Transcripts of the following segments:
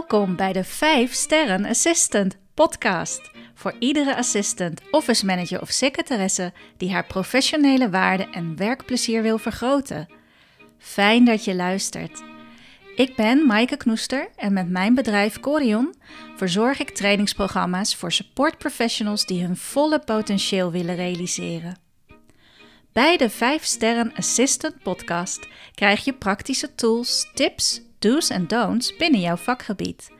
Welkom bij de 5 Sterren Assistant podcast. Voor iedere assistant, office manager of secretaresse die haar professionele waarde en werkplezier wil vergroten. Fijn dat je luistert. Ik ben Maaike Knoester en met mijn bedrijf Corion verzorg ik trainingsprogramma's voor support professionals die hun volle potentieel willen realiseren. Bij de 5 Sterren Assistant podcast krijg je praktische tools, tips, do's en don'ts binnen jouw vakgebied.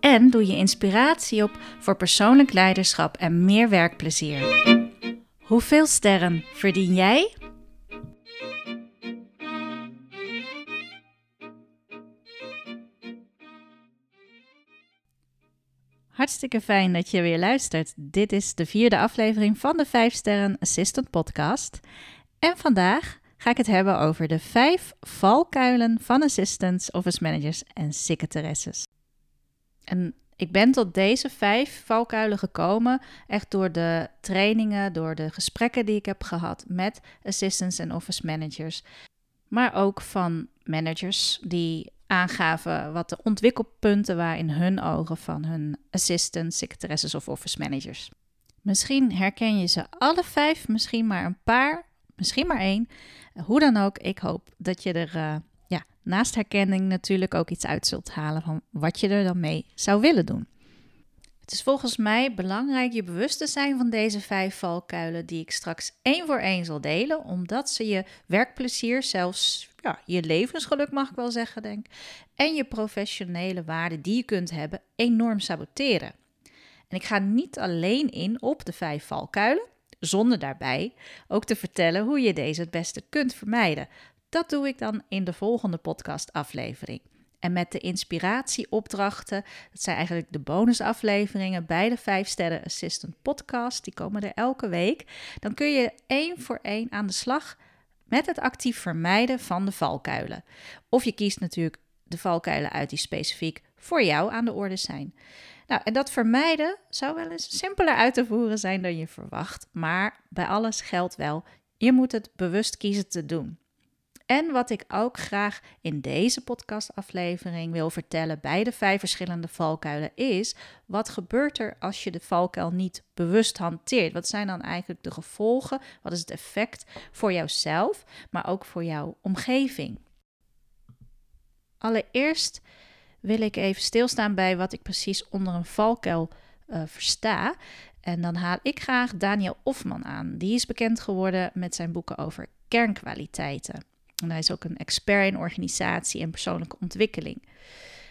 En doe je inspiratie op voor persoonlijk leiderschap en meer werkplezier. Hoeveel sterren verdien jij? Hartstikke fijn dat je weer luistert. Dit is de vierde aflevering van de 5 Sterren Assistant Podcast. En vandaag ga ik het hebben over de vijf valkuilen van assistants, office managers en secretaresses. En ik ben tot deze vijf valkuilen gekomen, echt door de trainingen, door de gesprekken die ik heb gehad met assistants en office managers, maar ook van managers die aangaven wat de ontwikkelpunten waren in hun ogen van hun assistants, secretaresses of office managers. Misschien herken je ze alle vijf, misschien maar een paar, misschien maar één. Hoe dan ook, ik hoop dat je er uh, ja, naast herkenning natuurlijk ook iets uit zult halen van wat je er dan mee zou willen doen. Het is volgens mij belangrijk je bewust te zijn van deze vijf valkuilen die ik straks één voor één zal delen, omdat ze je werkplezier, zelfs ja, je levensgeluk mag ik wel zeggen, denk en je professionele waarde die je kunt hebben, enorm saboteren. En ik ga niet alleen in op de vijf valkuilen, zonder daarbij ook te vertellen hoe je deze het beste kunt vermijden. Dat doe ik dan in de volgende podcastaflevering. En met de inspiratieopdrachten, dat zijn eigenlijk de bonusafleveringen bij de 5 Sterren Assistant podcast, die komen er elke week. Dan kun je één voor één aan de slag met het actief vermijden van de valkuilen. Of je kiest natuurlijk de valkuilen uit die specifiek voor jou aan de orde zijn. Nou, en dat vermijden zou wel eens simpeler uit te voeren zijn dan je verwacht, maar bij alles geldt wel, je moet het bewust kiezen te doen. En wat ik ook graag in deze podcastaflevering wil vertellen bij de vijf verschillende valkuilen is: wat gebeurt er als je de valkuil niet bewust hanteert? Wat zijn dan eigenlijk de gevolgen? Wat is het effect voor jouzelf, maar ook voor jouw omgeving? Allereerst wil ik even stilstaan bij wat ik precies onder een valkuil uh, versta. En dan haal ik graag Daniel Ofman aan. Die is bekend geworden met zijn boeken over kernkwaliteiten. Hij is ook een expert in organisatie en persoonlijke ontwikkeling.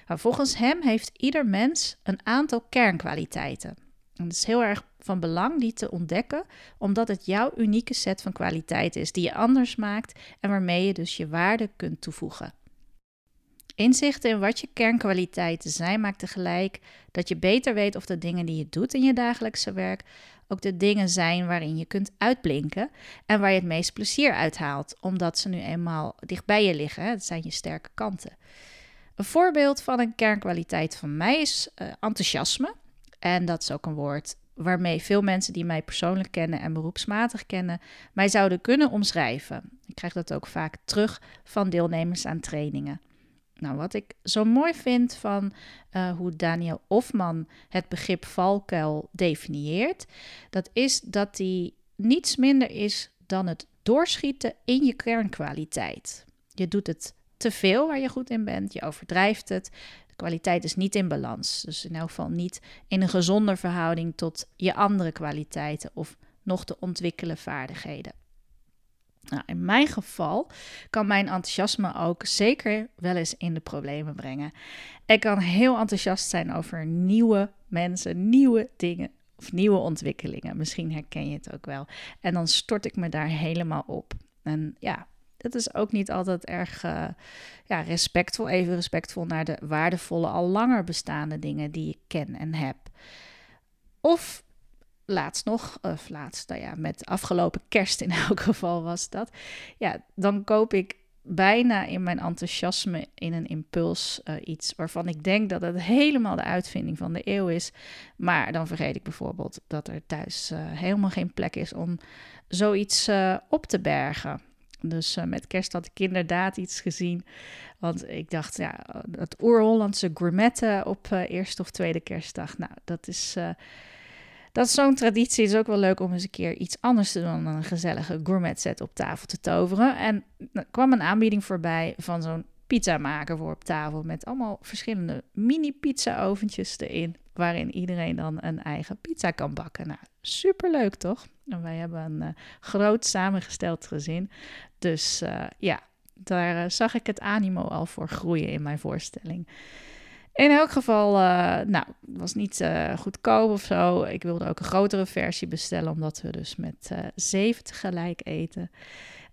Volgens hem heeft ieder mens een aantal kernkwaliteiten. En het is heel erg van belang die te ontdekken, omdat het jouw unieke set van kwaliteiten is die je anders maakt en waarmee je dus je waarde kunt toevoegen. Inzichten in wat je kernkwaliteiten zijn maakt tegelijk dat je beter weet of de dingen die je doet in je dagelijkse werk ook de dingen zijn waarin je kunt uitblinken en waar je het meest plezier uit haalt, omdat ze nu eenmaal dicht bij je liggen. Dat zijn je sterke kanten. Een voorbeeld van een kernkwaliteit van mij is uh, enthousiasme. En dat is ook een woord waarmee veel mensen die mij persoonlijk kennen en beroepsmatig kennen, mij zouden kunnen omschrijven. Ik krijg dat ook vaak terug van deelnemers aan trainingen. Nou, wat ik zo mooi vind van uh, hoe Daniel Hofman het begrip valkuil definieert, dat is dat die niets minder is dan het doorschieten in je kernkwaliteit. Je doet het te veel waar je goed in bent, je overdrijft het. De kwaliteit is niet in balans, dus in elk geval niet in een gezonde verhouding tot je andere kwaliteiten of nog te ontwikkelen vaardigheden. Nou, in mijn geval kan mijn enthousiasme ook zeker wel eens in de problemen brengen. Ik kan heel enthousiast zijn over nieuwe mensen, nieuwe dingen of nieuwe ontwikkelingen. Misschien herken je het ook wel. En dan stort ik me daar helemaal op. En ja, het is ook niet altijd erg uh, ja, respectvol, even respectvol naar de waardevolle, al langer bestaande dingen die ik ken en heb. Of laatst nog, of laatst, nou ja, met afgelopen kerst in elk geval was dat. Ja, dan koop ik bijna in mijn enthousiasme in een impuls uh, iets waarvan ik denk dat het helemaal de uitvinding van de eeuw is. Maar dan vergeet ik bijvoorbeeld dat er thuis uh, helemaal geen plek is om zoiets uh, op te bergen. Dus met kerst had ik inderdaad iets gezien. Want ik dacht, ja, het oer-Hollandse gourmetten op eerste of tweede kerstdag. Nou, dat is, dat is zo'n traditie. Het is ook wel leuk om eens een keer iets anders te doen dan een gezellige gourmet set op tafel te toveren. En er kwam een aanbieding voorbij van zo'n pizza maken voor op tafel. Met allemaal verschillende mini pizza oventjes erin. Waarin iedereen dan een eigen pizza kan bakken. Nou, superleuk toch? En wij hebben een uh, groot samengesteld gezin. Dus uh, ja, daar uh, zag ik het animo al voor groeien in mijn voorstelling. In elk geval, nou, het was niet goedkoop of zo. Ik wilde ook een grotere versie bestellen, omdat we dus met zeven tegelijk eten.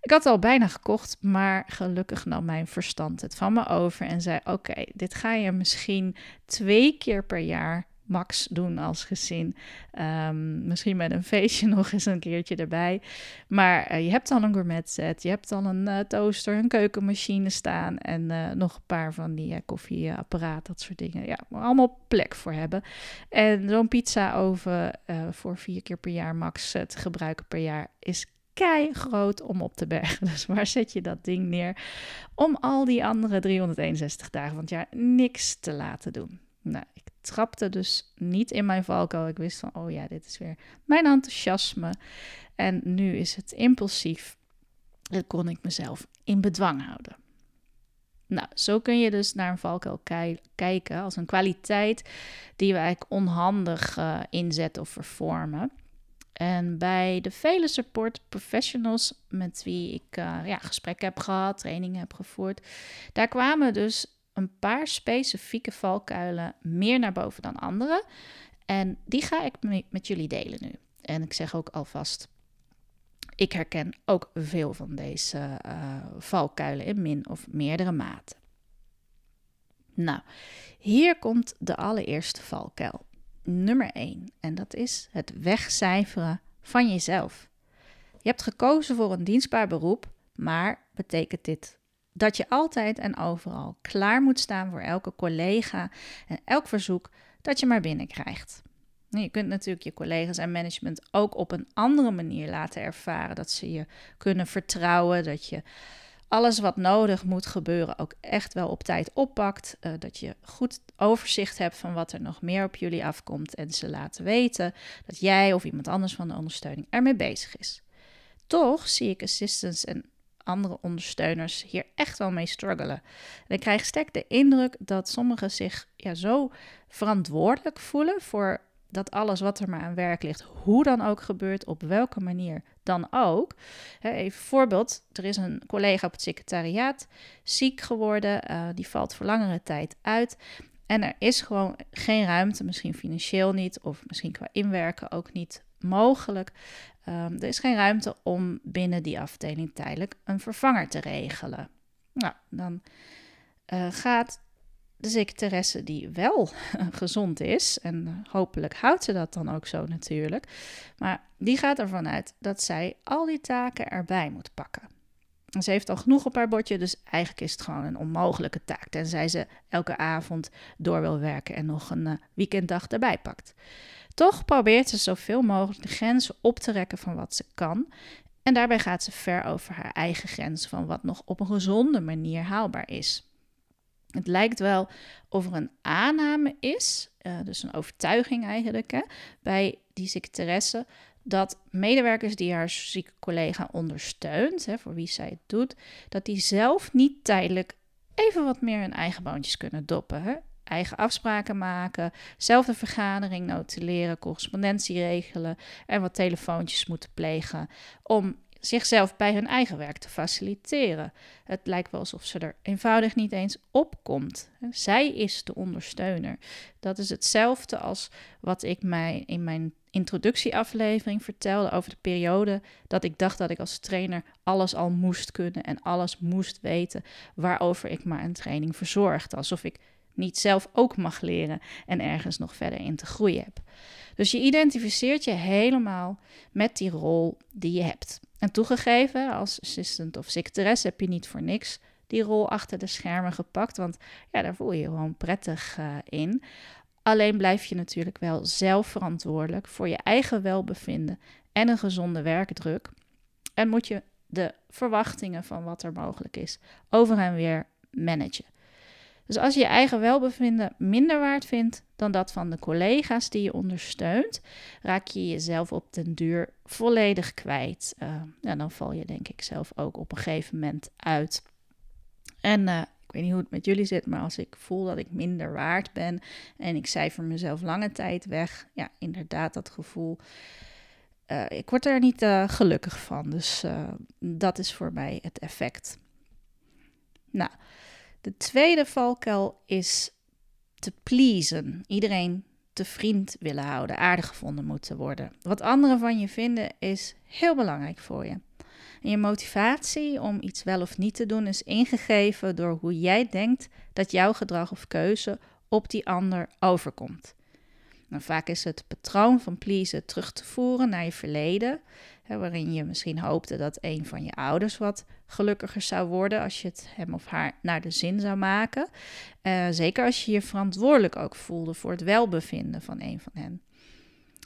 Ik had het al bijna gekocht, maar gelukkig nam mijn verstand het van me over en zei: Oké, dit ga je misschien twee keer per jaar max doen als gezin. Um, misschien met een feestje nog eens een keertje erbij. Maar uh, je hebt al een gourmet set, je hebt al een uh, toaster, een keukenmachine staan en uh, nog een paar van die koffieapparaat, dat soort dingen. Ja, allemaal plek voor hebben. En zo'n pizza oven voor vier keer per jaar max te gebruiken per jaar is kei groot om op te bergen. Dus waar zet je dat ding neer om al die andere 361 dagen van het jaar niks te laten doen? Nou, ik trapte dus niet in mijn valkuil. Ik wist van, oh ja, dit is weer mijn enthousiasme. En nu is het impulsief. Dat kon ik mezelf in bedwang houden. Nou, zo kun je dus naar een valkuil kijken als een kwaliteit die we eigenlijk onhandig uh, inzetten of vervormen. En bij de vele support professionals met wie ik uh, ja, gesprekken heb gehad, trainingen heb gevoerd, daar kwamen dus een paar specifieke valkuilen meer naar boven dan andere. En die ga ik met jullie delen nu. En ik zeg ook alvast, ik herken ook veel van deze uh, valkuilen in min of meerdere maten. Nou, hier komt de allereerste valkuil. Nummer 1. En dat is het wegcijferen van jezelf. Je hebt gekozen voor een dienstbaar beroep, maar betekent dit dat je altijd en overal klaar moet staan voor elke collega en elk verzoek dat je maar binnenkrijgt. Je kunt natuurlijk je collega's en management ook op een andere manier laten ervaren dat ze je kunnen vertrouwen, dat je alles wat nodig moet gebeuren ook echt wel op tijd oppakt, uh, dat je goed overzicht hebt van wat er nog meer op jullie afkomt en ze laten weten dat jij of iemand anders van de ondersteuning ermee bezig is. Toch zie ik assistants en andere ondersteuners hier echt wel mee struggelen. En ik krijg sterk de indruk dat sommigen zich ja, zo verantwoordelijk voelen voor dat alles wat er maar aan werk ligt, hoe dan ook gebeurt, op welke manier dan ook. Even voorbeeld, er is een collega op het secretariaat ziek geworden, uh, die valt voor langere tijd uit. En er is gewoon geen ruimte, misschien financieel niet, of misschien qua inwerken ook niet mogelijk. Um, er is geen ruimte om binnen die afdeling tijdelijk een vervanger te regelen. Nou, dan uh, gaat de secretaresse die wel gezond is, en hopelijk houdt ze dat dan ook zo natuurlijk, maar die gaat ervan uit dat zij al die taken erbij moet pakken. En ze heeft al genoeg op haar bordje, dus eigenlijk is het gewoon een onmogelijke taak, tenzij ze elke avond door wil werken en nog een uh, weekenddag erbij pakt. Toch probeert ze zoveel mogelijk de grenzen op te rekken van wat ze kan. En daarbij gaat ze ver over haar eigen grenzen van wat nog op een gezonde manier haalbaar is. Het lijkt wel of er een aanname is, uh, dus een overtuiging eigenlijk, hè, bij die secretaresse, dat medewerkers die haar zieke collega ondersteunt, hè, voor wie zij het doet, dat die zelf niet tijdelijk even wat meer hun eigen boontjes kunnen doppen. Hè eigen afspraken maken, zelf de vergadering notuleren, correspondentie regelen en wat telefoontjes moeten plegen om zichzelf bij hun eigen werk te faciliteren. Het lijkt wel alsof ze er eenvoudig niet eens opkomt. Zij is de ondersteuner. Dat is hetzelfde als wat ik mij in mijn introductieaflevering vertelde over de periode dat ik dacht dat ik als trainer alles al moest kunnen en alles moest weten waarover ik maar een training verzorgde. Alsof ik niet zelf ook mag leren en ergens nog verder in te groeien heb. Dus je identificeert je helemaal met die rol die je hebt. En toegegeven, als assistant of secretaresse heb je niet voor niks die rol achter de schermen gepakt, want ja, daar voel je je gewoon prettig uh, in. Alleen blijf je natuurlijk wel zelf verantwoordelijk voor je eigen welbevinden en een gezonde werkdruk. En moet je de verwachtingen van wat er mogelijk is over en weer managen. Dus als je je eigen welbevinden minder waard vindt dan dat van de collega's die je ondersteunt, raak je jezelf op den duur volledig kwijt. Uh, ja, dan val je denk ik zelf ook op een gegeven moment uit. En uh, ik weet niet hoe het met jullie zit, maar als ik voel dat ik minder waard ben en ik cijfer mezelf lange tijd weg, ja, inderdaad dat gevoel. Uh, ik word er niet gelukkig van. Dus dat is voor mij het effect. Nou, de tweede valkuil is te pleasen. Iedereen te vriend willen houden, aardig gevonden moeten worden. Wat anderen van je vinden is heel belangrijk voor je. En je motivatie om iets wel of niet te doen is ingegeven door hoe jij denkt dat jouw gedrag of keuze op die ander overkomt. Nou, vaak is het patroon van pleasen terug te voeren naar je verleden, waarin je misschien hoopte dat een van je ouders wat gelukkiger zou worden als je het hem of haar naar de zin zou maken. Uh, zeker als je je verantwoordelijk ook voelde voor het welbevinden van een van hen.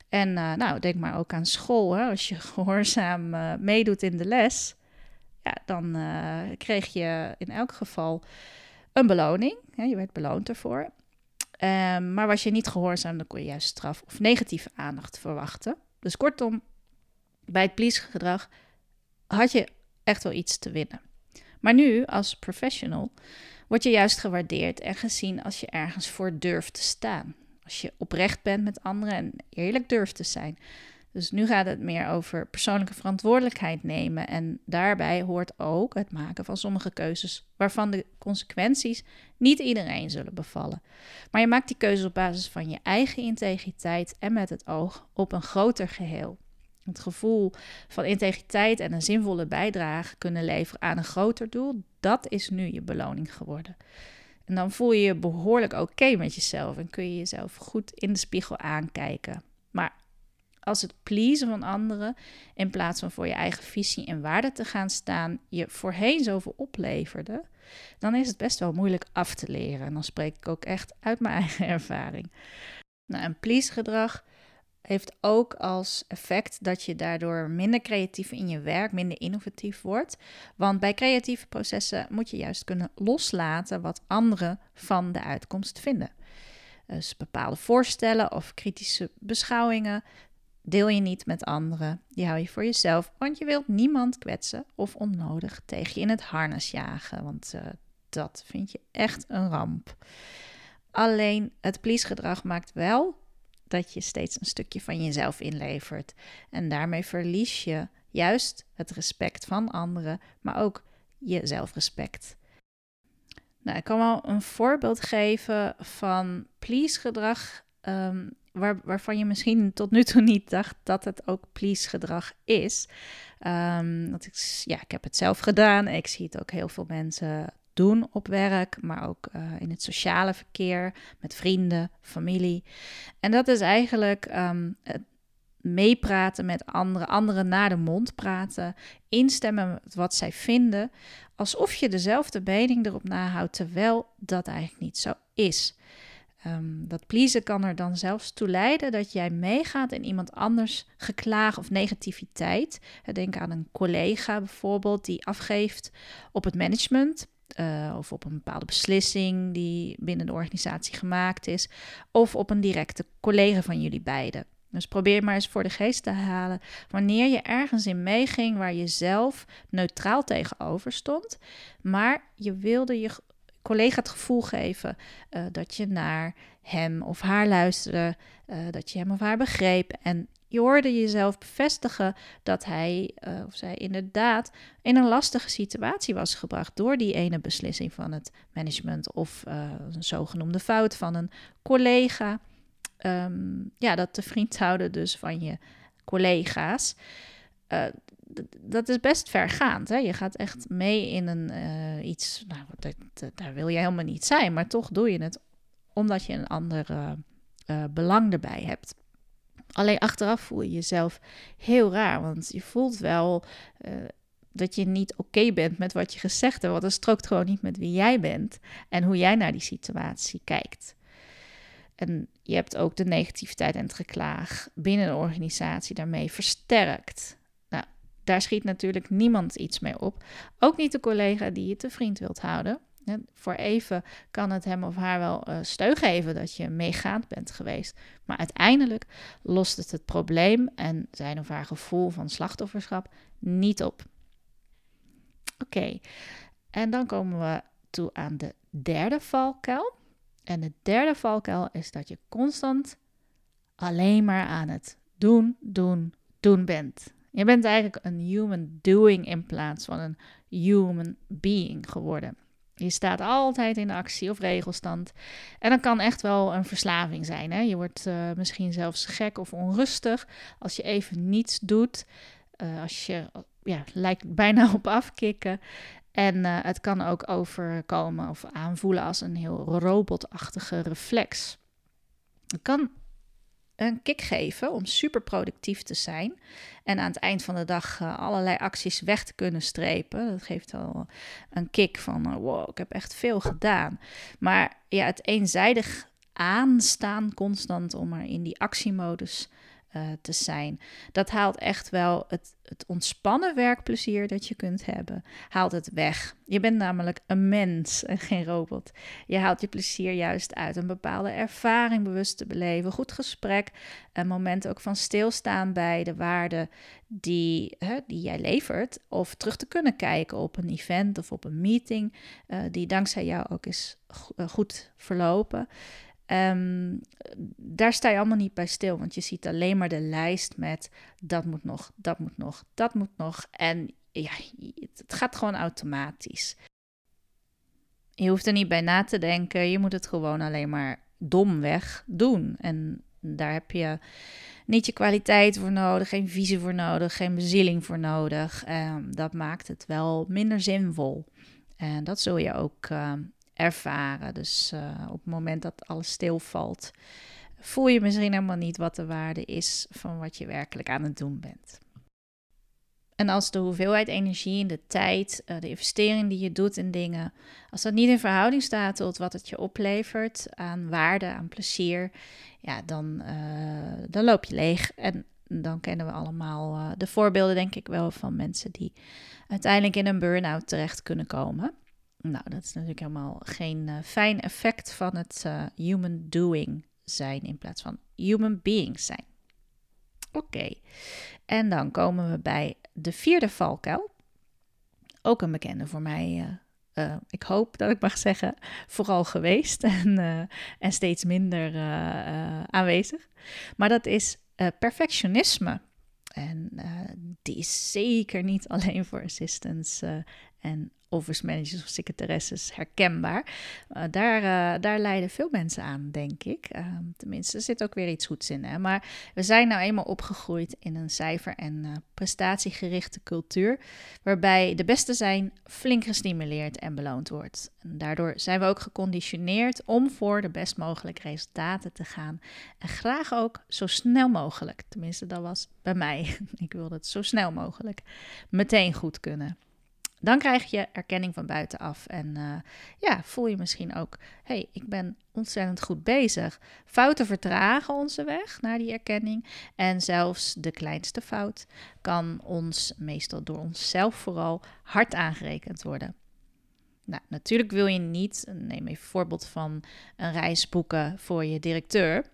En uh, nou, denk maar ook aan school. Hè? Als je gehoorzaam uh, meedoet in de les, ja, dan kreeg je in elk geval een beloning. Hè? Je werd beloond ervoor. Um, maar was je niet gehoorzaam, dan kon je juist straf of negatieve aandacht verwachten. Dus kortom, bij het please-gedrag had je echt wel iets te winnen. Maar nu, als professional, word je juist gewaardeerd en gezien als je ergens voor durft te staan. Als je oprecht bent met anderen en eerlijk durft te zijn. Dus nu gaat het meer over persoonlijke verantwoordelijkheid nemen. En daarbij hoort ook het maken van sommige keuzes waarvan de consequenties niet iedereen zullen bevallen. Maar je maakt die keuzes op basis van je eigen integriteit en met het oog op een groter geheel. Het gevoel van integriteit en een zinvolle bijdrage kunnen leveren aan een groter doel, dat is nu je beloning geworden. En dan voel je je behoorlijk oké met jezelf en kun je jezelf goed in de spiegel aankijken. Maar als het pleasen van anderen, in plaats van voor je eigen visie en waarde te gaan staan, je voorheen zoveel opleverde, dan is het best wel moeilijk af te leren. En dan spreek ik ook echt uit mijn eigen ervaring. Nou, een please gedrag heeft ook als effect dat je daardoor minder creatief in je werk, minder innovatief wordt. Want bij creatieve processen moet je juist kunnen loslaten wat anderen van de uitkomst vinden. Dus bepaalde voorstellen of kritische beschouwingen deel je niet met anderen. Die hou je voor jezelf, want je wilt niemand kwetsen of onnodig tegen je in het harnas jagen. Want uh, dat vind je echt een ramp. Alleen het please-gedrag maakt wel dat je steeds een stukje van jezelf inlevert. En daarmee verlies je juist het respect van anderen, maar ook je zelfrespect. Nou, ik kan wel een voorbeeld geven van please-gedrag um, waar, waarvan je misschien tot nu toe niet dacht dat het ook please-gedrag is. Um, want ik, ja, ik heb het zelf gedaan. Ik zie het ook heel veel mensen doen op werk, maar ook uh, in het sociale verkeer met vrienden, familie. En dat is eigenlijk het meepraten met anderen, anderen naar de mond praten, instemmen met wat zij vinden, alsof je dezelfde mening erop nahoudt, terwijl dat eigenlijk niet zo is. Um, dat pleasen kan er dan zelfs toe leiden dat jij meegaat in iemand anders geklaag of negativiteit. Denk aan een collega bijvoorbeeld die afgeeft op het management. Uh, of op een bepaalde beslissing die binnen de organisatie gemaakt is. Of op een directe collega van jullie beiden. Dus probeer maar eens voor de geest te halen wanneer je ergens in meeging waar je zelf neutraal tegenover stond, maar je wilde je collega het gevoel geven uh, dat je naar hem of haar luisterde, uh, dat je hem of haar begreep. En je hoorde jezelf bevestigen dat hij uh, of zij inderdaad in een lastige situatie was gebracht door die ene beslissing van het management of een zogenoemde fout van een collega. Um, ja, dat te vriend houden dus van je collega's dat is best vergaand. Hè? Je gaat echt mee in een, iets, nou, dat, daar wil je helemaal niet zijn, maar toch doe je het omdat je een ander belang erbij hebt. Alleen achteraf voel je jezelf heel raar, want je voelt wel dat je niet oké bent met wat je gezegd hebt, want dat strookt gewoon niet met wie jij bent en hoe jij naar die situatie kijkt. En je hebt ook de negativiteit en het geklaag binnen de organisatie daarmee versterkt Daar schiet natuurlijk niemand iets mee op. Ook niet de collega die je te vriend wilt houden. Voor even kan het hem of haar wel uh, steun geven dat je meegaand bent geweest. Maar uiteindelijk lost het het probleem en zijn of haar gevoel van slachtofferschap niet op. Oké, en dan komen we toe aan de derde valkuil. En de derde valkuil is dat je constant alleen maar aan het doen, doen, doen bent. Je bent eigenlijk een human doing in plaats van een human being geworden. Je staat altijd in actie of regelstand. En dat kan echt wel een verslaving zijn. Hè? Je wordt uh, misschien zelfs gek of onrustig als je even niets doet. Uh, als je ja, lijkt bijna op afkicken. En uh, het kan ook overkomen of aanvoelen als een heel robotachtige reflex. Het kan een kick geven om super productief te zijn. En aan het eind van de dag uh, allerlei acties weg te kunnen strepen. Dat geeft al een kick van uh, wow, ik heb echt veel gedaan. Maar ja, het eenzijdig aanstaan constant om maar in die actiemodus uh, te zijn. Dat haalt echt wel het, het ontspannen werkplezier dat je kunt hebben, haalt het weg. Je bent namelijk een mens en geen robot. Je haalt je plezier juist uit een bepaalde ervaring bewust te beleven, goed gesprek, een moment ook van stilstaan bij de waarden die, die jij levert, of terug te kunnen kijken op een event of op een meeting uh, die dankzij jou ook is goed verlopen. Um, daar sta je allemaal niet bij stil, want je ziet alleen maar de lijst met dat moet nog, dat moet nog, dat moet nog. En ja, het gaat gewoon automatisch. Je hoeft er niet bij na te denken, je moet het gewoon alleen maar domweg doen. En daar heb je niet je kwaliteit voor nodig, geen visie voor nodig, geen bezieling voor nodig. Um, dat maakt het wel minder zinvol. En dat zul je ook uh, ervaren. Dus uh, op het moment dat alles stilvalt, voel je misschien helemaal niet wat de waarde is van wat je werkelijk aan het doen bent. En als de hoeveelheid energie en de tijd, uh, de investering die je doet in dingen, als dat niet in verhouding staat tot wat het je oplevert aan waarde, aan plezier, ja, dan, uh, dan loop je leeg. En dan kennen we allemaal de voorbeelden, denk ik wel, van mensen die uiteindelijk in een burn-out terecht kunnen komen. Nou, dat is natuurlijk helemaal geen uh, fijn effect van het uh, human doing zijn in plaats van human being zijn. Oké, en dan komen we bij de vierde valkuil. Ook een bekende voor mij. Uh, ik hoop dat ik mag zeggen, vooral geweest en, en steeds minder aanwezig. Maar dat is perfectionisme. En die is zeker niet alleen voor assistants en office managers of secretaresses herkenbaar. Uh, daar, uh, daar leiden veel mensen aan, denk ik. Uh, tenminste, er zit ook weer iets goeds in. Hè? Maar we zijn nou eenmaal opgegroeid in een cijfer- en eh, prestatiegerichte cultuur, waarbij de beste zijn flink gestimuleerd en beloond wordt. En daardoor zijn we ook geconditioneerd om voor de best mogelijke resultaten te gaan. En graag ook zo snel mogelijk. Tenminste, dat was bij mij. ik wilde het zo snel mogelijk meteen goed kunnen. Dan krijg je erkenning van buitenaf. En uh, ja, voel je misschien ook: hé, hey, ik ben ontzettend goed bezig. Fouten vertragen onze weg naar die erkenning. En zelfs de kleinste fout kan ons, meestal door onszelf vooral, hard aangerekend worden. Nou, natuurlijk wil je niet, neem even voorbeeld van een reis boeken voor je directeur.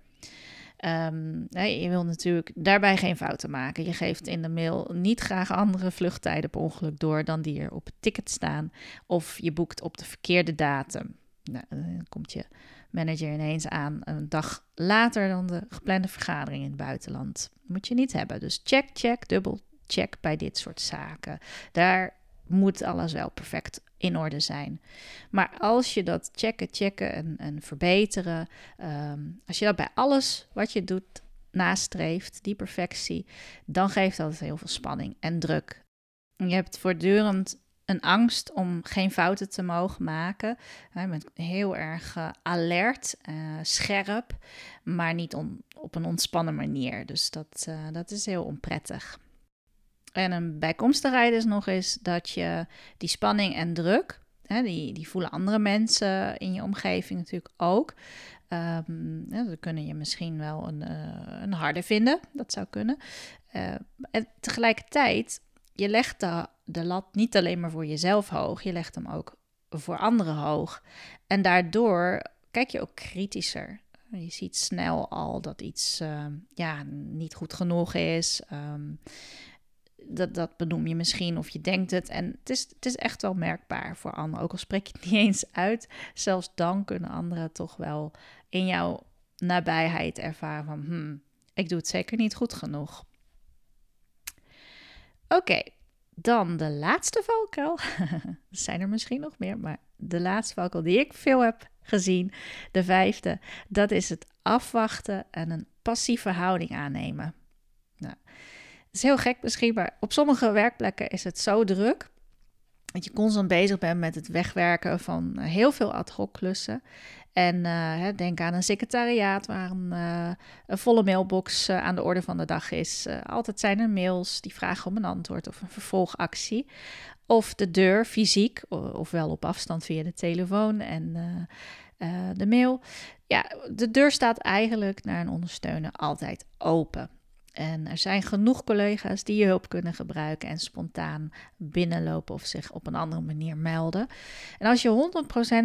Um, je wil natuurlijk daarbij geen fouten maken. Je geeft in de mail niet graag andere vluchttijden per ongeluk door dan die er op het ticket staan. Of je boekt op de verkeerde datum. Nou, dan komt je manager ineens aan een dag later dan de geplande vergadering in het buitenland. moet je niet hebben. Dus check, check, dubbel check bij dit soort zaken. Daar moet alles wel perfect in orde zijn. Maar als je dat checken, checken en, en verbeteren, ehm, als je dat bij alles wat je doet nastreeft, die perfectie, dan geeft dat heel veel spanning en druk. Je hebt voortdurend een angst om geen fouten te mogen maken. Je bent heel erg uh, alert, uh, scherp, maar niet on, op een ontspannen manier. Dus dat, uh, dat is heel onprettig. En een bijkomstigheid is nog eens dat je die spanning en druk, hè, die, die voelen andere mensen in je omgeving natuurlijk ook. Um, ja, kunnen je misschien wel een, uh, een harde vinden, dat zou kunnen. Uh, en tegelijkertijd, je legt de, de lat niet alleen maar voor jezelf hoog, je legt hem ook voor anderen hoog. En daardoor kijk je ook kritischer. Je ziet snel al dat iets ehm, ja, niet goed genoeg is. Ehm, dat, dat benoem je misschien of je denkt het. En het is, het is echt wel merkbaar voor anderen. Ook al spreek je het niet eens uit, zelfs dan kunnen anderen toch wel in jouw nabijheid ervaren van... Hmm, ik doe het zeker niet goed genoeg. Oké, dan de laatste valkuil. zijn er misschien nog meer, maar de laatste valkuil die ik veel heb gezien, de vijfde, dat is het afwachten en een passieve houding aannemen. Nou, is heel gek misschien, maar op sommige werkplekken is het zo druk dat je constant bezig bent met het wegwerken van heel veel ad hoc klussen. En uh, denk aan een secretariaat waar een, een volle mailbox aan de orde van de dag is. altijd zijn er mails die vragen om een antwoord of een vervolgactie. Of de deur fysiek, ofwel op afstand via de telefoon en de mail. Ja, de deur staat eigenlijk naar een ondersteuner altijd open. En er zijn genoeg collega's die je hulp kunnen gebruiken en spontaan binnenlopen of zich op een andere manier melden. En als je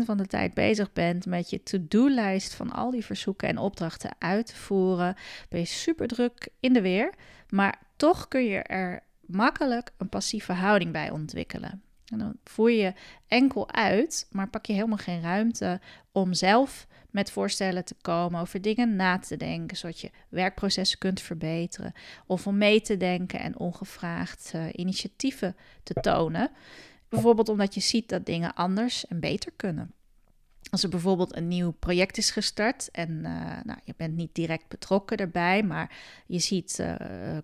100% van de tijd bezig bent met je to-do-lijst van al die verzoeken en opdrachten uit te voeren, ben je super druk in de weer. Maar toch kun je er makkelijk een passieve houding bij ontwikkelen. En dan voer je enkel uit, maar pak je helemaal geen ruimte om zelf met voorstellen te komen, over dingen na te denken, zodat je werkprocessen kunt verbeteren. Of om mee te denken en ongevraagd uh, initiatieven te tonen. Bijvoorbeeld omdat je ziet dat dingen anders en beter kunnen. Als er bijvoorbeeld een nieuw project is gestart en uh, nou, je bent niet direct betrokken erbij, maar je ziet uh,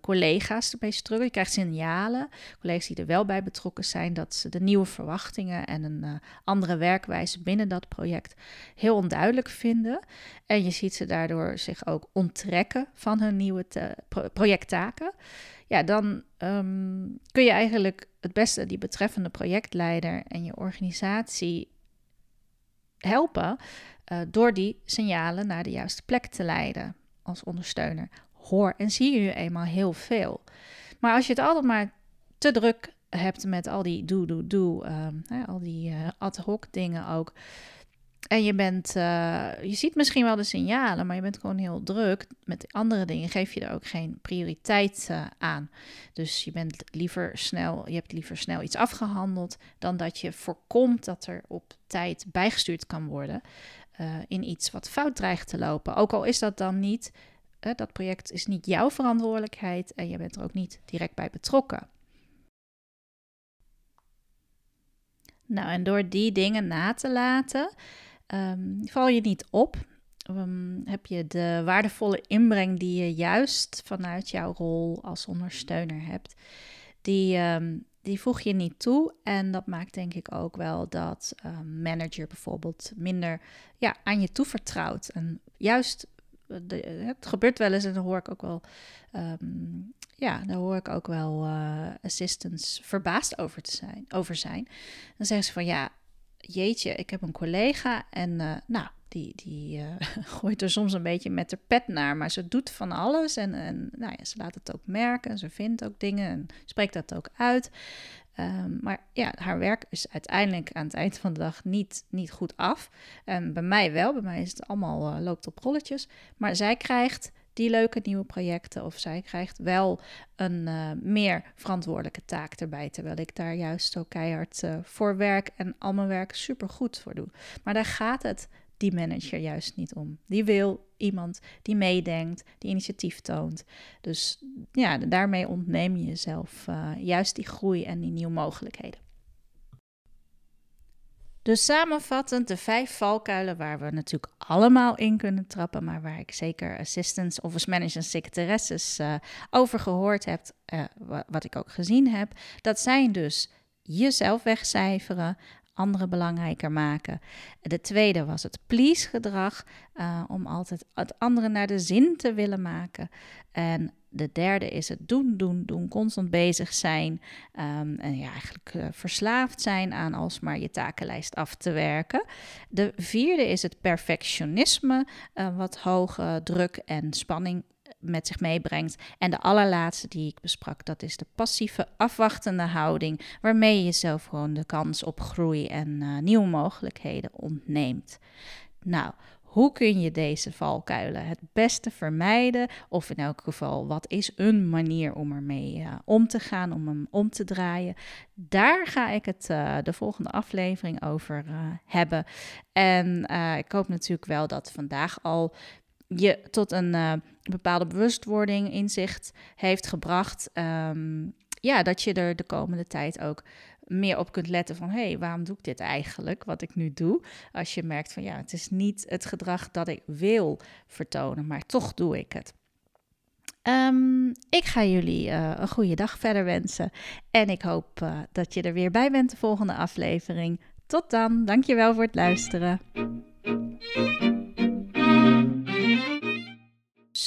collega's ermee struggelen, je krijgt signalen, collega's die er wel bij betrokken zijn, dat ze de nieuwe verwachtingen en een uh, andere werkwijze binnen dat project heel onduidelijk vinden. En je ziet ze daardoor zich ook onttrekken van hun nieuwe pro projecttaken. Ja, dan um, kun je eigenlijk het beste die betreffende projectleider en je organisatie helpen uh, door die signalen naar de juiste plek te leiden als ondersteuner. Hoor en zie je eenmaal heel veel. Maar als je het altijd maar te druk hebt met al die doe, doe, doe, uh, al die uh, ad hoc dingen ook, en je bent, uh, je ziet misschien wel de signalen, maar je bent gewoon heel druk met andere dingen. Geef je er ook geen prioriteit uh, aan. Dus je bent liever snel, je hebt liever snel iets afgehandeld dan dat je voorkomt dat er op tijd bijgestuurd kan worden uh, in iets wat fout dreigt te lopen. Ook al is dat dan niet, dat project is niet jouw verantwoordelijkheid en je bent er ook niet direct bij betrokken. Nou, en door die dingen na te laten, um, val je niet op. Um, heb je de waardevolle inbreng die je juist vanuit jouw rol als ondersteuner hebt, die, um, die voeg je niet toe. En dat maakt denk ik ook wel dat manager bijvoorbeeld minder ja, aan je toevertrouwt. En juist, de, het gebeurt wel eens en dan hoor ik ook wel ja, daar hoor ik ook wel uh, assistants verbaasd over, te zijn, over zijn. Dan zeggen ze van ja, jeetje, ik heb een collega en uh, nou, die, die uh, gooit er soms een beetje met de pet naar, maar ze doet van alles en, en nou ja, ze laat het ook merken, ze vindt ook dingen en spreekt dat ook uit. Um, maar ja, haar werk is uiteindelijk aan het eind van de dag niet, niet goed af. En bij mij wel, bij mij is het allemaal uh, loopt op rolletjes. Maar zij krijgt die leuke nieuwe projecten. Of zij krijgt wel een uh, meer verantwoordelijke taak erbij. Terwijl ik daar juist zo keihard uh, voor werk en al mijn werk super goed voor doe. Maar daar gaat het die manager juist niet om. Die wil iemand die meedenkt, die initiatief toont. Dus ja, daarmee ontneem je jezelf uh, juist die groei en die nieuwe mogelijkheden. Dus samenvattend de vijf valkuilen waar we natuurlijk allemaal in kunnen trappen, maar waar ik zeker assistants, office managers secretaresses uh, over gehoord heb, uh, wat ik ook gezien heb. Dat zijn dus jezelf wegcijferen, anderen belangrijker maken. De tweede was het please gedrag, uh, om altijd het andere naar de zin te willen maken. En de derde is het doen, doen, doen, constant bezig zijn. Um, en ja, eigenlijk uh, verslaafd zijn aan alsmaar je takenlijst af te werken. De vierde is het perfectionisme, uh, wat hoge druk en spanning met zich meebrengt. En de allerlaatste die ik besprak, dat is de passieve afwachtende houding, waarmee je jezelf gewoon de kans op groei en nieuwe mogelijkheden ontneemt. Nou, hoe kun je deze valkuilen het beste vermijden? Of in elk geval, wat is een manier om ermee uh, om te gaan, om hem om te draaien? Daar ga ik het uh, de volgende aflevering over uh, hebben. En ik hoop natuurlijk wel dat vandaag al je tot een bepaalde bewustwording, inzicht heeft gebracht. Um, ja, dat je er de komende tijd ook meer op kunt letten van hé, hey, waarom doe ik dit eigenlijk, wat ik nu doe? Als je merkt van ja, het is niet het gedrag dat ik wil vertonen, maar toch doe ik het. Um, ik ga jullie uh, een goede dag verder wensen en ik hoop uh, dat je er weer bij bent de volgende aflevering. Tot dan, dankjewel voor het luisteren.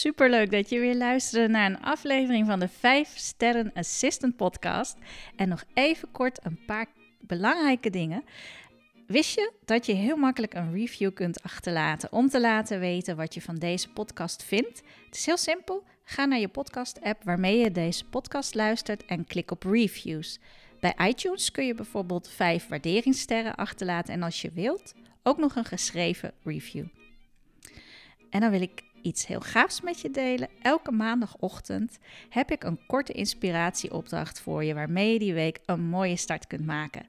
Super leuk dat je weer luisterde naar een aflevering van de 5 Sterren Assistant Podcast. En nog even kort een paar belangrijke dingen. Wist je dat je heel makkelijk een review kunt achterlaten om te laten weten wat je van deze podcast vindt? Het is heel simpel. Ga naar je podcast-app waarmee je deze podcast luistert en klik op reviews. Bij iTunes kun je bijvoorbeeld 5 waarderingssterren achterlaten en als je wilt ook nog een geschreven review. En dan wil ik iets heel gaafs met je delen. Elke maandagochtend heb ik een korte inspiratieopdracht voor je waarmee je die week een mooie start kunt maken.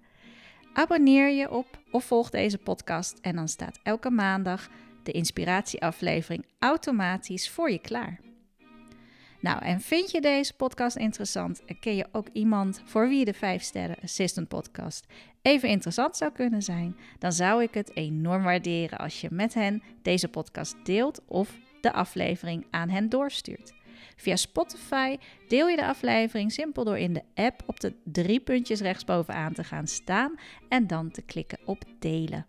Abonneer je op of volg deze podcast en dan staat elke maandag de inspiratieaflevering automatisch voor je klaar. Nou, en vind je deze podcast interessant en ken je ook iemand voor wie de 5 sterren assistant podcast even interessant zou kunnen zijn, dan zou ik het enorm waarderen als je met hen deze podcast deelt of de aflevering aan hen doorstuurt. Via Spotify deel je de aflevering simpel door in de app op de drie puntjes rechtsbovenaan te gaan staan en dan te klikken op delen.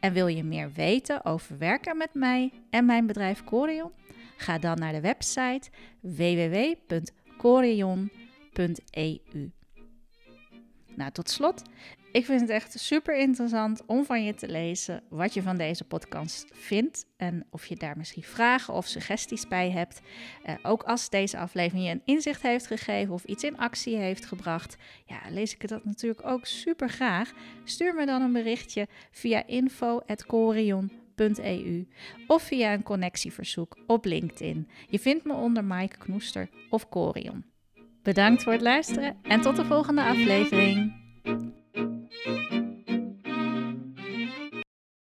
En wil je meer weten over werken met mij en mijn bedrijf Corion? Ga dan naar de website www.corion.eu. Nou, tot slot, ik vind het echt super interessant om van je te lezen wat je van deze podcast vindt. En of je daar misschien vragen of suggesties bij hebt. Uh, ook als deze aflevering je een inzicht heeft gegeven of iets in actie heeft gebracht. Ja, lees ik dat natuurlijk ook super graag. Stuur me dan een berichtje via info.corion.eu of via een connectieverzoek op LinkedIn. Je vindt me onder Maaike Knoester of Corion. Bedankt voor het luisteren en tot de volgende aflevering. Thank you.